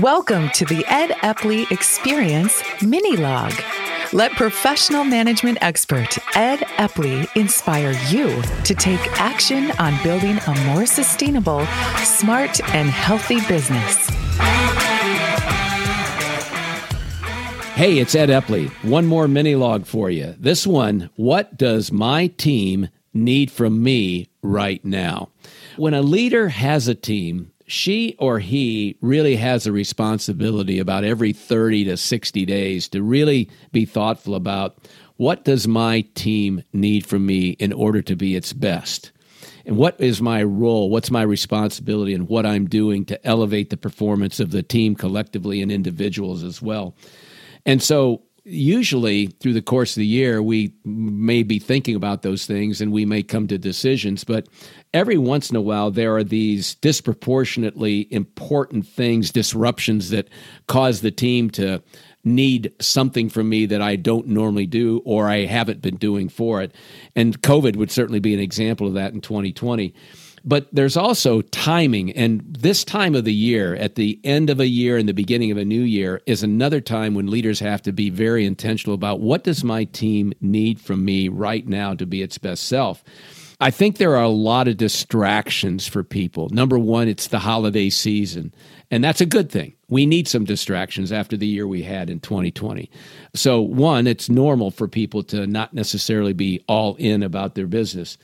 Welcome to the Ed Epley Experience Mini Log. Let professional management expert Ed Epley inspire you to take action on building a more sustainable, smart, and healthy business. Hey, it's Ed Epley. One more mini log for you. This one What does my team need from me right now? When a leader has a team, she or he really has a responsibility about every 30 to 60 days to really be thoughtful about what does my team need from me in order to be its best? And what is my role? What's my responsibility and what i'm doing to elevate the performance of the team collectively and individuals as well? And so usually through the course of the year we may be thinking about those things and we may come to decisions but every once in a while there are these disproportionately important things disruptions that cause the team to need something from me that I don't normally do or I haven't been doing for it. And covid would certainly be an example of that in 2020 but there's also timing. And this time of the year, at the end of a year and the beginning of a new year, is another time when leaders have to be very intentional about what does my team need from me right now to be its best self. I think there are a lot of distractions for people. Number one, it's the holiday season, and that's a good thing. We need some distractions after the year we had in 2020. So, one, it's normal for people to not necessarily be all in about their business.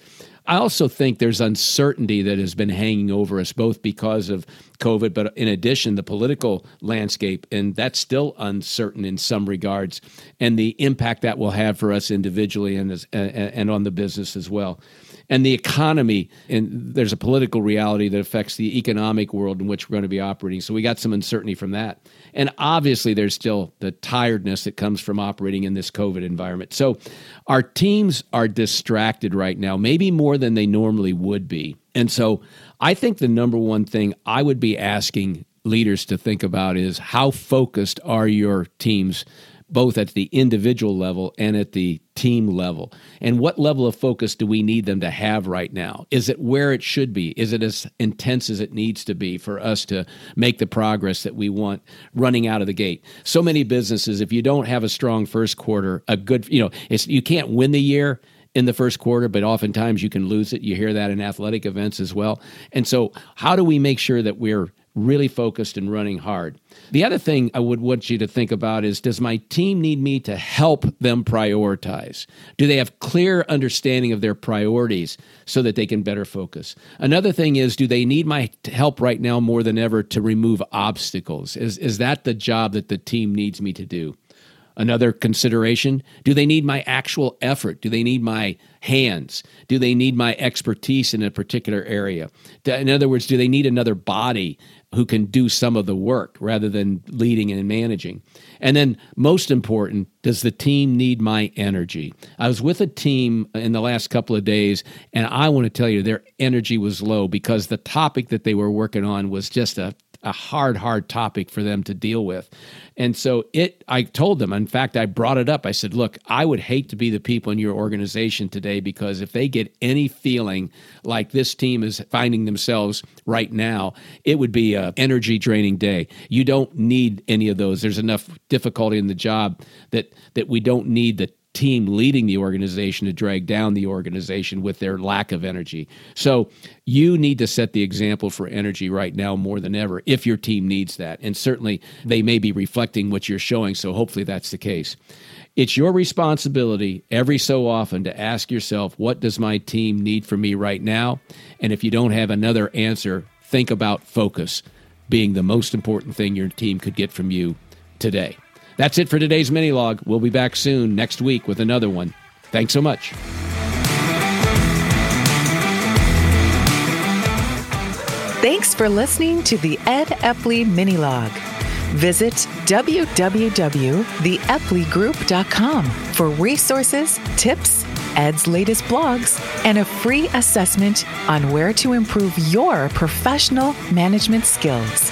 I also think there's uncertainty that has been hanging over us, both because of COVID, but in addition, the political landscape, and that's still uncertain in some regards, and the impact that will have for us individually and, as, and on the business as well and the economy. And there's a political reality that affects the economic world in which we're going to be operating. So we got some uncertainty from that. And obviously, there's still the tiredness that comes from operating in this COVID environment. So our teams are distracted right now, maybe more than they normally would be. And so I think the number one thing I would be asking leaders to think about is how focused are your teams both at the individual level and at the team level? And what level of focus do we need them to have right now? Is it where it should be? Is it as intense as it needs to be for us to make the progress that we want running out of the gate? So many businesses, if you don't have a strong first quarter, a good, you know, it's, you can't win the year in the first quarter, but oftentimes you can lose it. You hear that in athletic events as well. And so, how do we make sure that we're really focused and running hard. The other thing I would want you to think about is does my team need me to help them prioritize? Do they have clear understanding of their priorities so that they can better focus? Another thing is do they need my help right now more than ever to remove obstacles? Is is that the job that the team needs me to do? Another consideration do they need my actual effort? Do they need my hands? Do they need my expertise in a particular area? In other words, do they need another body who can do some of the work rather than leading and managing? And then, most important, does the team need my energy? I was with a team in the last couple of days, and I want to tell you their energy was low because the topic that they were working on was just a a hard, hard topic for them to deal with. And so it I told them, in fact, I brought it up. I said, look, I would hate to be the people in your organization today because if they get any feeling like this team is finding themselves right now, it would be a energy draining day. You don't need any of those. There's enough difficulty in the job that that we don't need the team leading the organization to drag down the organization with their lack of energy. So you need to set the example for energy right now more than ever if your team needs that. And certainly they may be reflecting what you're showing, so hopefully that's the case. It's your responsibility every so often to ask yourself, what does my team need from me right now? And if you don't have another answer, think about focus being the most important thing your team could get from you today. That's it for today's mini log. We'll be back soon next week with another one. Thanks so much. Thanks for listening to the Ed Epley Mini Log. Visit www.theepleygroup.com for resources, tips, Ed's latest blogs, and a free assessment on where to improve your professional management skills.